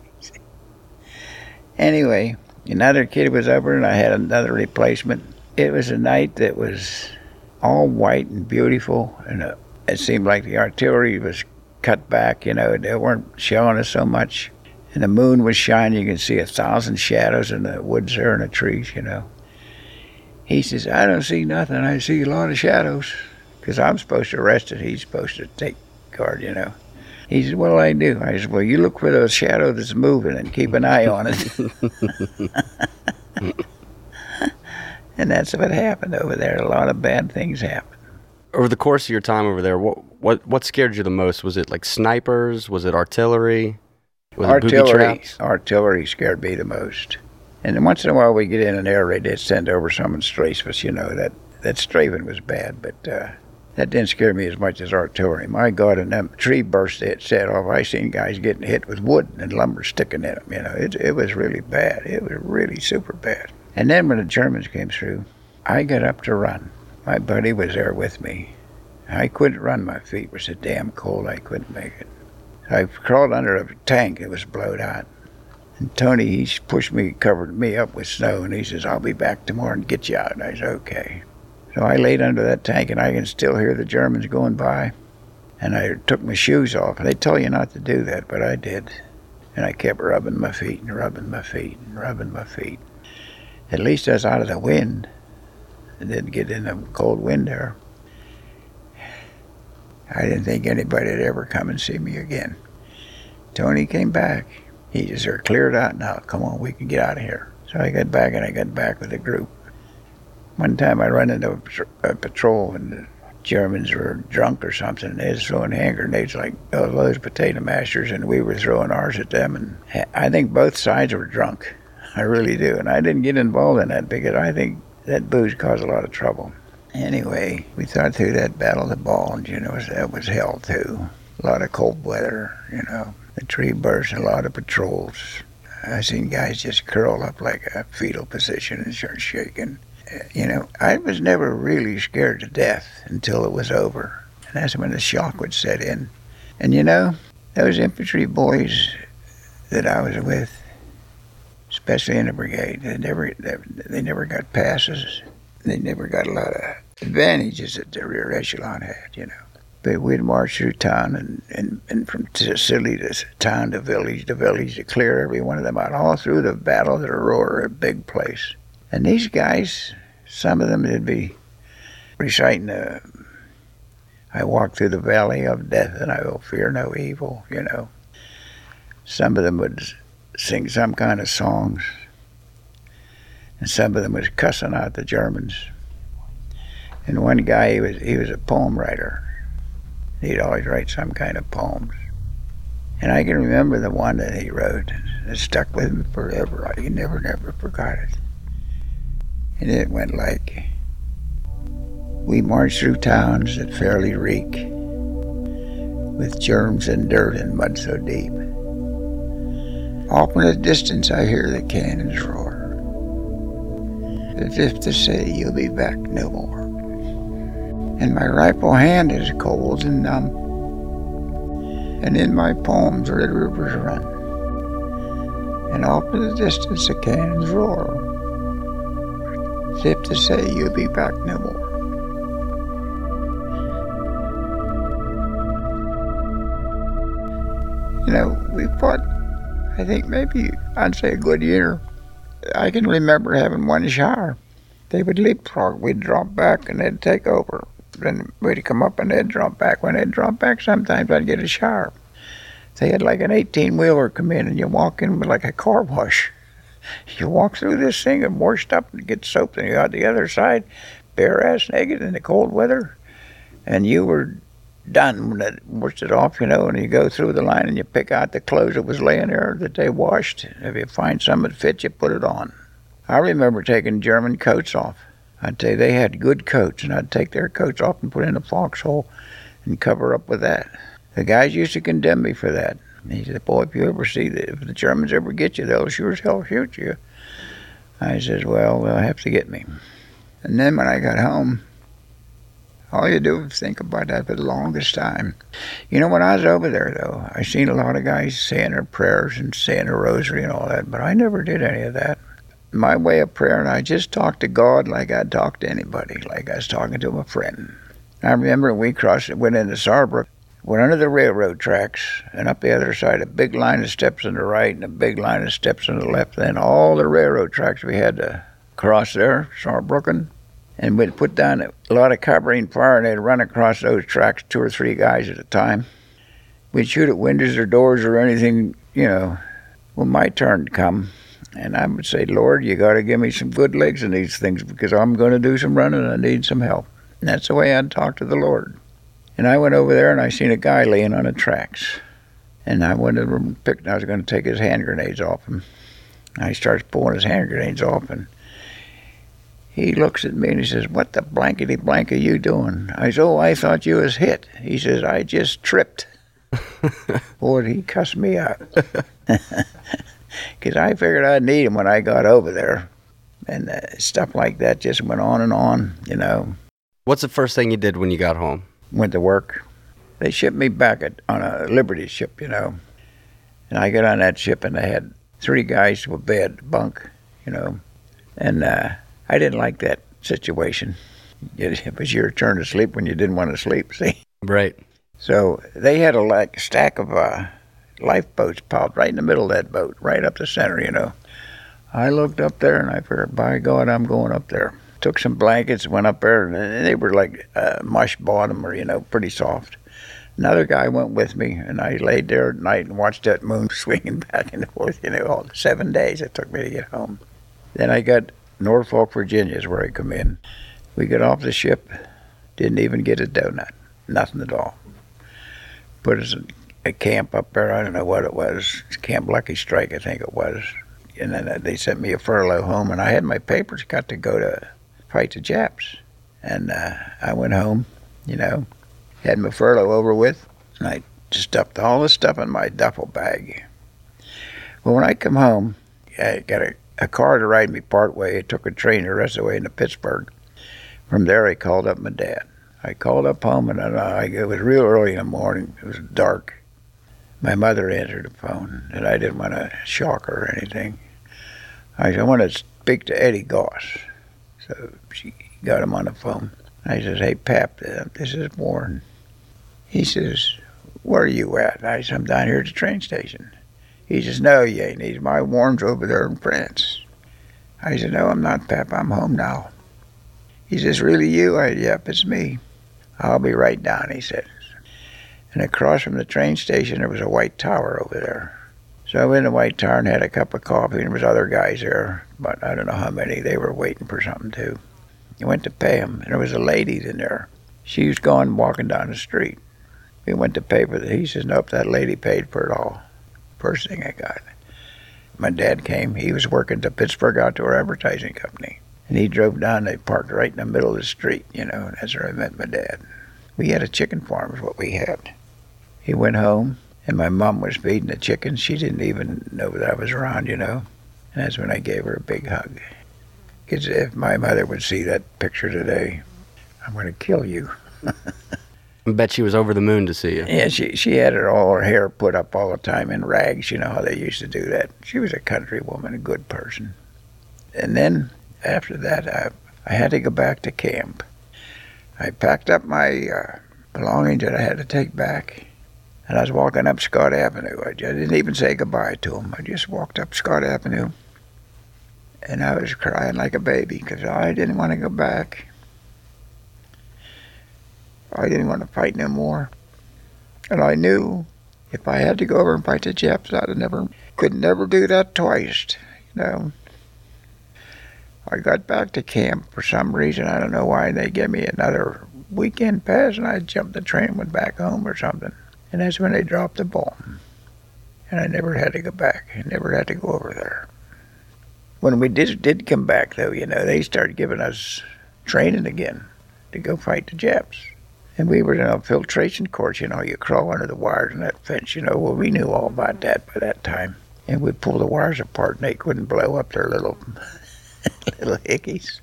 Anyway, another kid was over, and I had another replacement it was a night that was all white and beautiful, and uh, it seemed like the artillery was cut back. You know, they weren't showing us so much, and the moon was shining. You can see a thousand shadows in the woods there and the trees. You know. He says, "I don't see nothing. I see a lot of shadows." Because I'm supposed to rest it. He's supposed to take guard. You know. He said, "What'll I do?" I said, "Well, you look for the shadow that's moving and keep an eye on it." (laughs) and that's what happened over there. A lot of bad things happened. Over the course of your time over there, what what what scared you the most? Was it like snipers? Was it artillery? Booby artillery, traps? artillery scared me the most. And then once in a while we get in an area they did send over some and strafe us, you know, that, that strafing was bad, but uh, that didn't scare me as much as artillery. My God, and them tree bursts that set off, I seen guys getting hit with wood and lumber sticking in them, you know, it, it was really bad. It was really super bad. And then when the Germans came through, I got up to run. My buddy was there with me. I couldn't run, my feet were so damn cold I couldn't make it. I crawled under a tank that was blowed out. And Tony, he pushed me, covered me up with snow, and he says, I'll be back tomorrow and get you out. And I said, okay. So I laid under that tank, and I can still hear the Germans going by. And I took my shoes off. They tell you not to do that, but I did. And I kept rubbing my feet and rubbing my feet and rubbing my feet. At least I was out of the wind. I didn't get in the cold wind there. I didn't think anybody'd ever come and see me again. Tony came back. He just said, clear it out now. Come on, we can get out of here. So I got back and I got back with the group. One time I run into a, a patrol and the Germans were drunk or something. and They was throwing hand grenades like those potato mashers, and we were throwing ours at them. And I think both sides were drunk. I really do. And I didn't get involved in that because I think that booze caused a lot of trouble. Anyway, we thought through that battle of the ball, you know, that was hell too. A lot of cold weather, you know. The tree burst, a lot of patrols. I seen guys just curl up like a fetal position and start shaking. You know, I was never really scared to death until it was over. And that's when the shock would set in. And you know, those infantry boys that I was with, especially in the brigade, they never they, never got passes. They never got a lot of advantages that the rear echelon had, you know. But we'd march through town and, and, and from city to town to village to village to clear every one of them out, all through the Battle of the Ruhr, a big place. And these guys, some of them would be reciting the I walk through the valley of death and I will fear no evil, you know. Some of them would sing some kind of songs. And some of them was cussing out the Germans. And one guy he was he was a poem writer. He'd always write some kind of poems. And I can remember the one that he wrote. It stuck with me forever. I never, never forgot it. And it went like We march through towns that fairly reek with germs and dirt and mud so deep. Off in the distance I hear the cannons roar, as if to say you'll be back no more. And my rifle hand is cold and numb, and in my poems red rivers run, and off in the distance the cannons roar, if to say you'll be back no more. You know, we fought, I think maybe I'd say a good year. I can remember having one shower. They would leapfrog, we'd drop back and they'd take over. Then we'd come up and they'd drop back. When they'd drop back, sometimes I'd get a shower. They had like an 18 wheeler come in and you walk in with like a car wash. You walk through this thing and washed up and get soap, and you're got the other side, bare ass naked in the cold weather, and you were done when it washed it off, you know, and you go through the line and you pick out the clothes that was laying there that they washed. If you find some that fit, you put it on. I remember taking German coats off. I'd say they had good coats, and I'd take their coats off and put in a foxhole and cover up with that. The guys used to condemn me for that. He said, "Boy, if you ever see that, if the Germans ever get you, they'll sure as hell shoot you." I says, "Well, they'll have to get me." And then when I got home, all you do is think about that for the longest time. You know, when I was over there, though, I seen a lot of guys saying their prayers and saying a rosary and all that, but I never did any of that. My way of prayer, and I just talked to God like I'd talk to anybody, like I was talking to a friend. I remember we crossed, went into Sarbrook, went under the railroad tracks, and up the other side, a big line of steps on the right and a big line of steps on the left. Then all the railroad tracks we had to cross there, Saarbrücken, and we'd put down a lot of carbine fire, and they'd run across those tracks, two or three guys at a time. We'd shoot at windows or doors or anything, you know. When my turn come, and I would say, Lord, you got to give me some good legs in these things because I'm going to do some running and I need some help. And that's the way I'd talk to the Lord. And I went over there and I seen a guy laying on the tracks. And I went to the and picked, I was going to take his hand grenades off him. And he starts pulling his hand grenades off, and he looks at me and he says, What the blankety blank are you doing? I said, Oh, I thought you was hit. He says, I just tripped. (laughs) Boy, he cussed me out. (laughs) Because I figured I'd need him when I got over there. And uh, stuff like that just went on and on, you know. What's the first thing you did when you got home? Went to work. They shipped me back at, on a Liberty ship, you know. And I got on that ship and they had three guys to a bed, bunk, you know. And uh, I didn't like that situation. It was your turn to sleep when you didn't want to sleep, (laughs) see? Right. So they had a like stack of uh, lifeboats piled right in the middle of that boat, right up the center, you know. I looked up there and I figured, by God, I'm going up there. Took some blankets, went up there, and they were like uh, mush bottom or, you know, pretty soft. Another guy went with me, and I laid there at night and watched that moon (laughs) swinging back and forth, you know, all seven days it took me to get home. Then I got Norfolk, Virginia is where I come in. We got off the ship, didn't even get a donut, nothing at all. Put us in a camp up there, I don't know what it was, Camp Lucky Strike, I think it was. And then uh, they sent me a furlough home, and I had my papers got to go to fight the Japs. And uh, I went home, you know, had my furlough over with, and I just stuffed all the stuff in my duffel bag. Well, when I come home, I got a, a car to ride me part way. I took a train the rest of the way into Pittsburgh. From there, I called up my dad. I called up home, and I, it was real early in the morning. It was dark. My mother answered the phone, and I didn't want to shock her or anything. I said, I want to speak to Eddie Goss. So she got him on the phone. I says, Hey, Pap, uh, this is Warren. He says, Where are you at? I said, I'm down here at the train station. He says, No, you ain't. He's my Warren's over there in France. I said, No, I'm not, Pap. I'm home now. He says, Really you? I said, Yep, it's me. I'll be right down, he says. And across from the train station, there was a white tower over there. So I went in the white tower had a cup of coffee, and there was other guys there, but I don't know how many. They were waiting for something too. I went to pay them, and there was a lady in there. She was going walking down the street. We went to pay for it. He says, Nope, that lady paid for it all. First thing I got. My dad came. He was working at the Pittsburgh Outdoor Advertising Company. And he drove down. They parked right in the middle of the street, you know, and that's where I met my dad. We had a chicken farm, is what we had. He went home, and my mom was feeding the chickens. She didn't even know that I was around, you know. And that's when I gave her a big hug. Because if my mother would see that picture today, I'm going to kill you. (laughs) I bet she was over the moon to see you. Yeah, she she had her all her hair put up all the time in rags. You know how they used to do that. She was a country woman, a good person. And then after that, I I had to go back to camp. I packed up my uh, belongings that I had to take back, and I was walking up Scott Avenue. I, didn't even say goodbye to him. I just walked up Scott Avenue, and I was crying like a baby because I didn't want to go back. I didn't want to fight no more. And I knew if I had to go over and fight the Japs, I'd never could never do that twice. You know. I got back to camp for some reason. I don't know why they gave me another weekend pass, and I jumped the train went back home or something. And that's when they dropped the bomb. And I never had to go back. I never had to go over there. When we did did come back, though, you know, they started giving us training again to go fight the Japs. And we were in a filtration course, you know, you crawl under the wires in that fence, you know. Well, we knew all about that by that time. And we'd pull the wires apart and they couldn't blow up their little (laughs) little hickeys.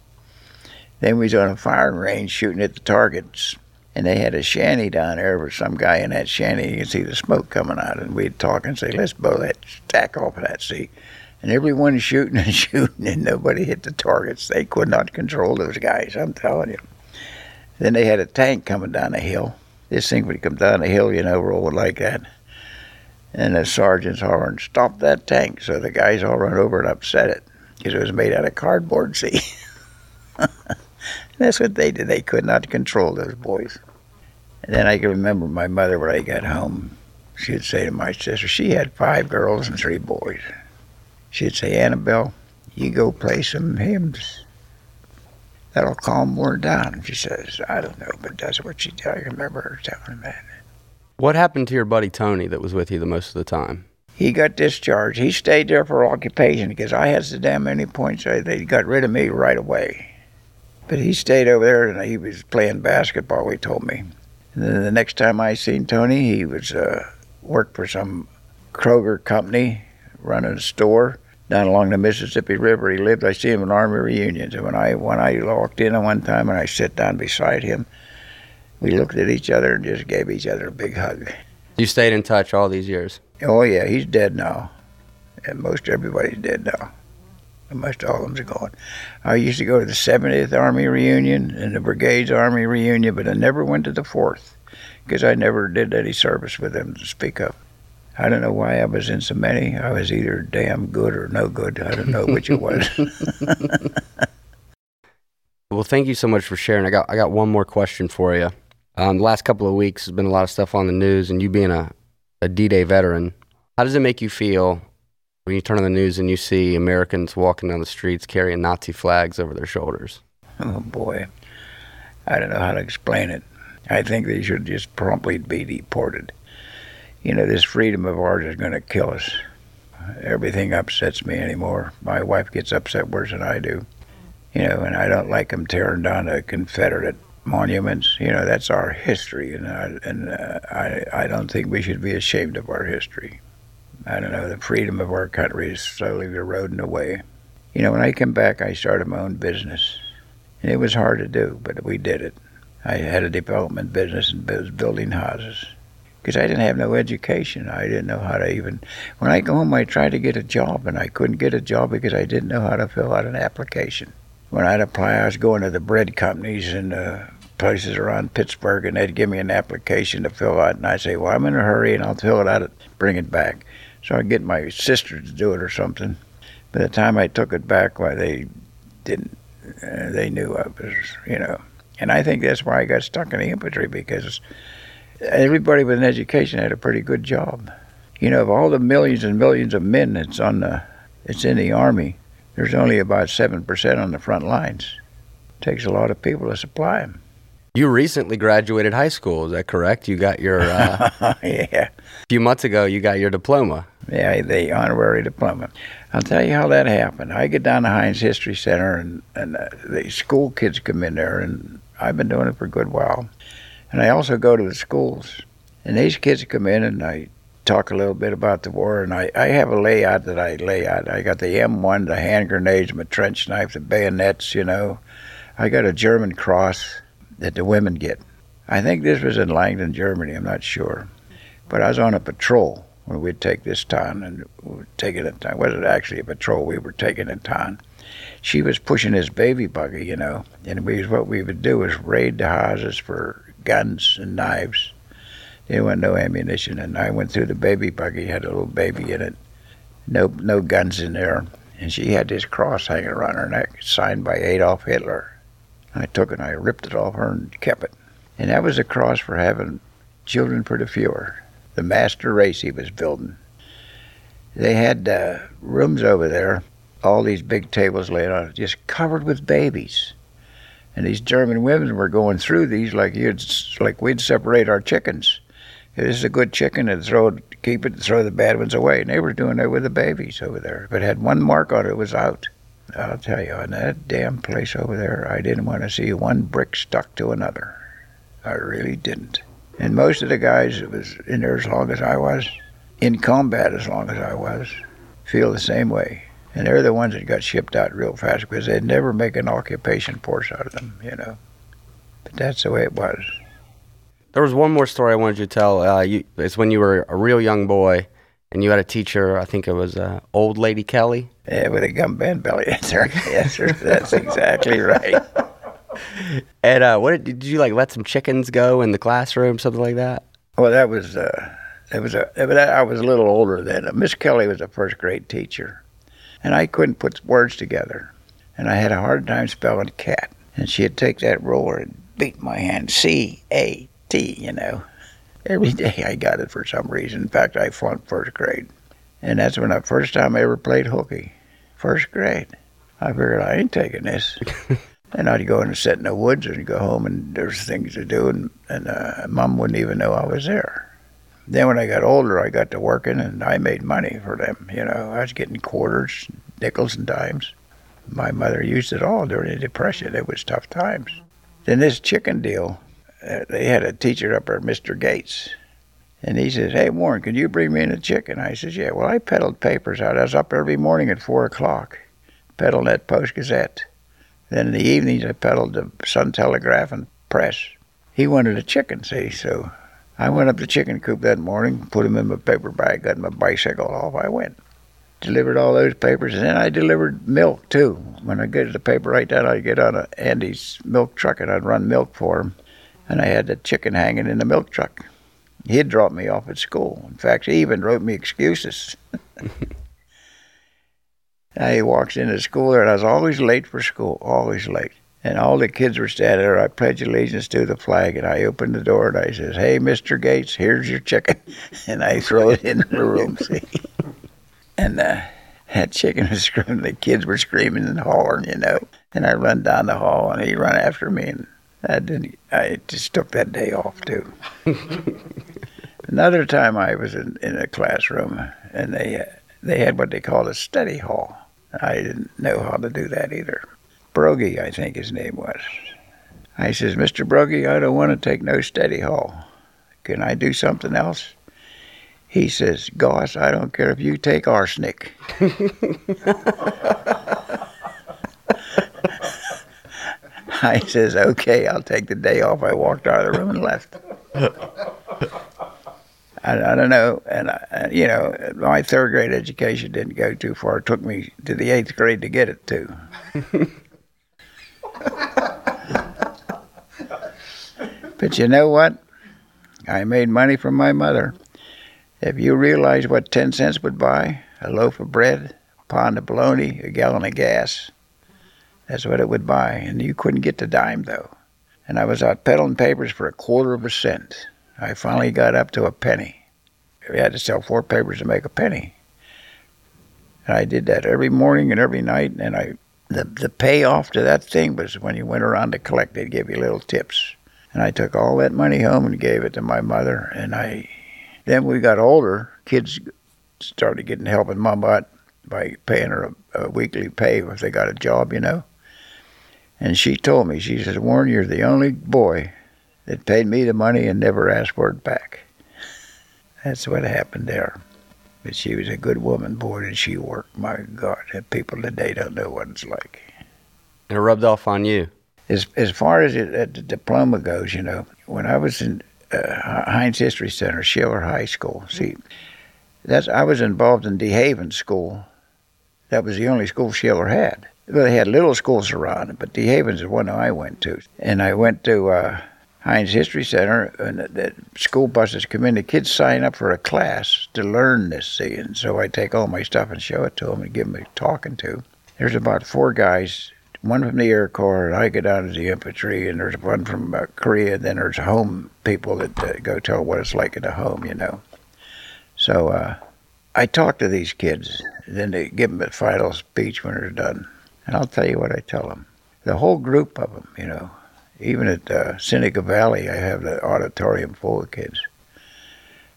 Then we was on a firing range shooting at the targets. And they had a shanty down there with some guy in that shanty. You can see the smoke coming out. And we'd talk and say, let's blow that stack off of that, seat." And everyone shooting and (laughs) shooting, and nobody hit the targets. They could not control those guys, I'm telling you. Then they had a tank coming down the hill. This thing would come down the hill, you know, rolling like that. And the sergeant's hollering, stop that tank. So the guys all run over and upset it because it was made out of cardboard, see. (laughs) That's what they did. They could not control those boys. And then I can remember my mother when I got home. She'd say to my sister, she had five girls and three boys. She'd say, Annabelle, you go play some hymns. That'll calm more down. She says, I don't know, but that's what she did. I remember her telling me that. What happened to your buddy Tony that was with you the most of the time? He got discharged. He stayed there for occupation because I had so damn many points. They got rid of me right away. But he stayed over there and he was playing basketball. He told me. And then the next time I seen Tony, he was uh, worked for some Kroger company, running a store down along the Mississippi River. He lived. I see him in Army reunions. And when I when I walked in one time and I sat down beside him, we looked at each other and just gave each other a big hug. You stayed in touch all these years. Oh yeah, he's dead now, and most everybody's dead now. Most all of them's gone. I used to go to the 70th Army reunion and the Brigade's Army reunion, but I never went to the 4th because I never did any service with them to speak of. I don't know why I was in so many. I was either damn good or no good. I don't know which it was. (laughs) well, thank you so much for sharing. I got I got one more question for you. Um, the last couple of weeks has been a lot of stuff on the news, and you being a, a D-Day veteran, how does it make you feel when you turn on the news and you see Americans walking down the streets carrying Nazi flags over their shoulders? Oh boy, I don't know how to explain it. I think they should just promptly be deported. You know, this freedom of ours is going to kill us. Everything upsets me anymore. My wife gets upset worse than I do. You know, and I don't like them tearing down the Confederate monuments. You know, that's our history, and I, and uh, I I don't think we should be ashamed of our history. I don't know. The freedom of our country is slowly eroding away. You know, when I came back, I started my own business, and it was hard to do, but we did it. I had a development business and was building houses because I didn't have no education. I didn't know how to even. When I go home, I tried to get a job, and I couldn't get a job because I didn't know how to fill out an application. When I'd apply, I was going to the bread companies and uh, places around Pittsburgh, and they'd give me an application to fill out, and I'd say, "Well, I'm in a hurry, and I'll fill it out and bring it back." So I'd get my sister to do it or something. By the time I took it back, why they didn't. Uh, they knew I was, you know. And I think that's why I got stuck in the infantry because everybody with an education had a pretty good job. You know, of all the millions and millions of men that's on the, it's in the army, there's only about seven percent on the front lines. It takes a lot of people to supply them. You recently graduated high school, is that correct? You got your uh, (laughs) yeah. A few months ago, you got your diploma. Yeah, the honorary diploma. I'll tell you how that happened. I get down to Heinz History Center, and and uh, the school kids come in there, and I've been doing it for a good while. And I also go to the schools. And these kids come in and I talk a little bit about the war. And I, I have a layout that I lay out. I got the M1, the hand grenades, my trench knife, the bayonets, you know. I got a German cross that the women get. I think this was in Langdon, Germany. I'm not sure. But I was on a patrol when we'd take this town and we taking it. It wasn't actually a patrol. We were taking a town she was pushing his baby buggy, you know, and we what we would do is raid the houses for guns and knives. There was no ammunition, and I went through the baby buggy, had a little baby in it, no no guns in there, and she had this cross hanging around her neck, signed by Adolf Hitler. I took it, and I ripped it off her and kept it, and that was a cross for having children for the Fuhrer, the master race he was building. They had uh, rooms over there all these big tables laid out, just covered with babies. And these German women were going through these like you'd like we'd separate our chickens. This is a good chicken, and throw it, keep it, and throw the bad ones away. And they were doing that with the babies over there. If it had one mark on it, it was out. I'll tell you, in that damn place over there, I didn't want to see one brick stuck to another. I really didn't. And most of the guys that was in there as long as I was, in combat as long as I was, feel the same way and they're the ones that got shipped out real fast because they'd never make an occupation force out of them, you know. But that's the way it was. There was one more story I wanted you to tell. Uh, you, it's when you were a real young boy, and you had a teacher. I think it was uh, old lady Kelly. Yeah, with a gum band belly. Sir. Yes, sir. That's exactly right. And uh, what did you like? Let some chickens go in the classroom, something like that. Well, that was uh, that was a. I was a little older then. Miss Kelly was a first grade teacher, and I couldn't put words together. And I had a hard time spelling cat. And she'd take that roller and beat my hand, C A T, you know. Every day I got it for some reason. In fact, I flunked first grade. And that's when the first time I ever played hooky. First grade. I figured I ain't taking this. (laughs) and I'd go and sit in the woods and go home and there's things to do and, and uh, mom wouldn't even know I was there. Then when I got older, I got to working and I made money for them. You know, I was getting quarters, nickels, and dimes. My mother used it all during the Depression. It was tough times. Then this chicken deal, uh, they had a teacher up there, Mr. Gates. And he says, Hey, Warren, could you bring me in a chicken? I says, Yeah. Well, I peddled papers out. I was up every morning at 4 o'clock, peddling that Post Gazette. Then in the evenings, I peddled the Sun Telegraph and Press. He wanted a chicken, see, so I went up the chicken coop that morning, put him in my paper bag, got my bicycle off, I went. Delivered all those papers, and then I delivered milk too. When I get to the paper right down, I'd get on a Andy's milk truck and I'd run milk for him. And I had the chicken hanging in the milk truck. He'd drop me off at school. In fact, he even wrote me excuses. (laughs) he walks into school there, and I was always late for school, always late. And all the kids were standing there. I pledge allegiance to the flag, and I opened the door and I says, "Hey, Mr. Gates, here's your chicken," (laughs) and I throw it in the room. See, (laughs) and uh, that chicken was screaming. The kids were screaming and hollering, you know. And I run down the hall, and he run after me, and I didn't. I just took that day off too. Another time I was in, in a classroom, and they they had what they called a study hall. I didn't know how to do that either. Brogy, I think his name was. I says, Mr. Brogy, I don't want to take no study hall. Can I do something else? He says, Goss, I don't care if you take arsenic. (laughs) I says, okay, I'll take the day off. I walked out of the room and left. (laughs) I, I don't know, and I, you know, my third grade education didn't go too far. It took me to the eighth grade to get it to. (laughs) but you know what? I made money from my mother. If you realize what ten cents would buy, a loaf of bread, a pound of bologna, a gallon of gas, that's what it would buy. And you couldn't get the dime though. And I was out peddling papers for a quarter of a cent. I finally got up to a penny. We had to sell four papers to make a penny. And I did that every morning and every night. And I, the the payoff to that thing was when you went around to collect, they'd give you little tips. And I took all that money home and gave it to my mother. And I, then we got older. Kids started getting help in out by paying her a, a weekly pay if they got a job, you know. And she told me, she says, Warren, you're the only boy that paid me the money and never asked for it back. That's what happened there. But she was a good woman, boy, did she work. My God, people today don't know what it's like. It rubbed off on you. As, as far as it, uh, the diploma goes, you know, when I was in uh, Heinz History Center, Shaler High School, see, that's I was involved in DeHaven School. That was the only school Schiller had. Well, they had little schools around, but DeHaven's the one I went to. And I went to uh, Heinz History Center, and the, school buses come in. The kids sign up for a class to learn this, see, and so I take all my stuff and show it to them and give them a talking to. There's about four guys, one from the Air Corps, and I get out as the infantry, and there's one from uh, Korea, and then there's home people that uh, go tell what it's like at a home, you know. So uh, I talk to these kids, then they give them a final speech when they're done. And I'll tell you what I tell them. The whole group of them, you know, even at uh, Seneca Valley, I have the auditorium full of kids.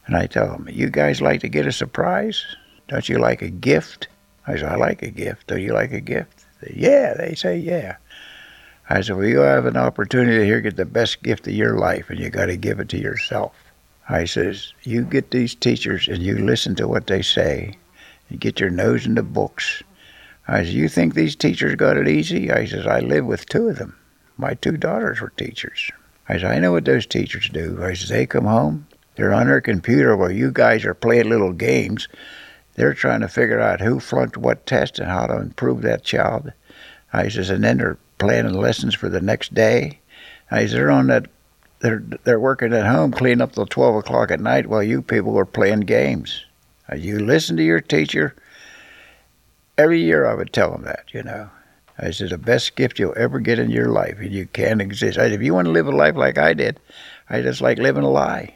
And I tell them, you guys like to get a surprise? Don't you like a gift? I say, I like a gift. Do you like a gift? They, yeah, they say, yeah. I said, well, you have an opportunity here get the best gift of your life, and you got to give it to yourself. I says, you get these teachers and you listen to what they say, and get your nose in the books, I said, You think these teachers got it easy? I says, I live with two of them. My two daughters were teachers. I said, I know what those teachers do. I said, They come home, they're on their computer while you guys are playing little games. They're trying to figure out who flunked what test and how to improve that child. I says, and then they're planning lessons for the next day. I says, they're on that they're they're working at home cleaning up till twelve o'clock at night while you people are playing games. You listen to your teacher every year I would tell them that, you know. I said, the best gift you'll ever get in your life, and you can't exist. I said, if you want to live a life like I did, I just like living a lie.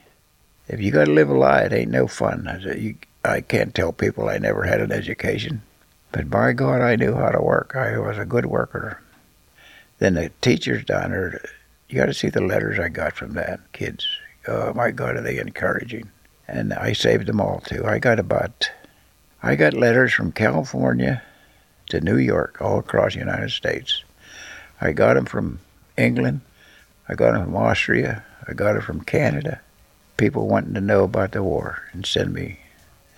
If you got to live a lie, it ain't no fun. I said, you, I can't tell people I never had an education, but by God, I knew how to work. I was a good worker. Then the teachers down there, you got to see the letters I got from that kids. Oh my God, are they encouraging? And I saved them all too. I got about, I got letters from California to New York, all across the United States. I got them from England. I got them from Austria. I got them from Canada. People wanting to know about the war and send me.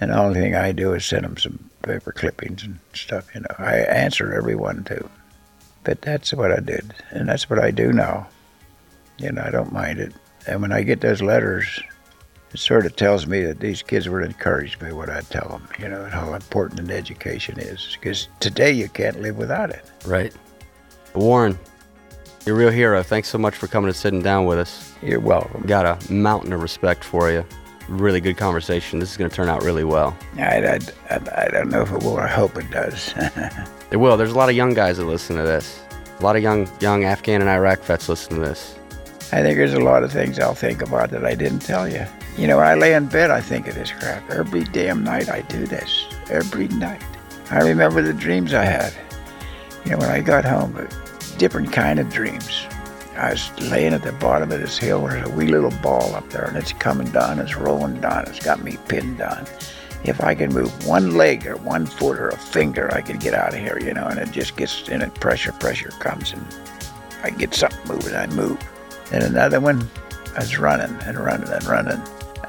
And the only thing I do is send them some paper clippings and stuff. You know, I answer everyone too. But that's what I did, and that's what I do now. You know, I don't mind it. And when I get those letters, it sort of tells me that these kids were encouraged by what I tell them, you know, and how important an education is. Because today you can't live without it. Right. Warren, you're a real hero. Thanks so much for coming and sitting down with us. You're welcome. Got a mountain of respect for you. Really good conversation. This is going to turn out really well. I, I, I, I don't know if it will. I hope it does. (laughs) It will. There's a lot of young guys that listen to this. A lot of young young Afghan and Iraq vets listen to this. I think there's a lot of things I'll think about that I didn't tell you. You know, I lay in bed, I think of this crap. Every damn night I do this. Every night. I remember the dreams I had. You know, when I got home, uh, different kind of dreams. I was laying at the bottom of this hill, there's a wee little ball up there, and it's coming down, it's rolling down, it's got me pinned down. If I can move one leg or one foot or a finger, I could get out of here, you know, and it just gets in it, pressure, pressure comes, and I get something moving, I move. And another one, I was running and running and running.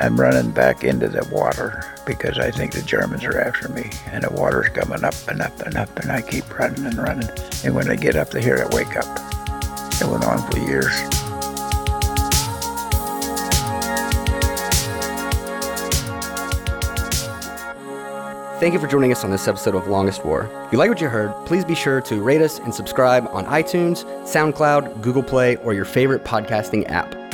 I'm running back into the water because I think the Germans are after me. And the water's coming up and up and up, and I keep running and running. And when I get up to here, I wake up. It went on for years. Thank you for joining us on this episode of Longest War. If you like what you heard, please be sure to rate us and subscribe on iTunes, SoundCloud, Google Play, or your favorite podcasting app.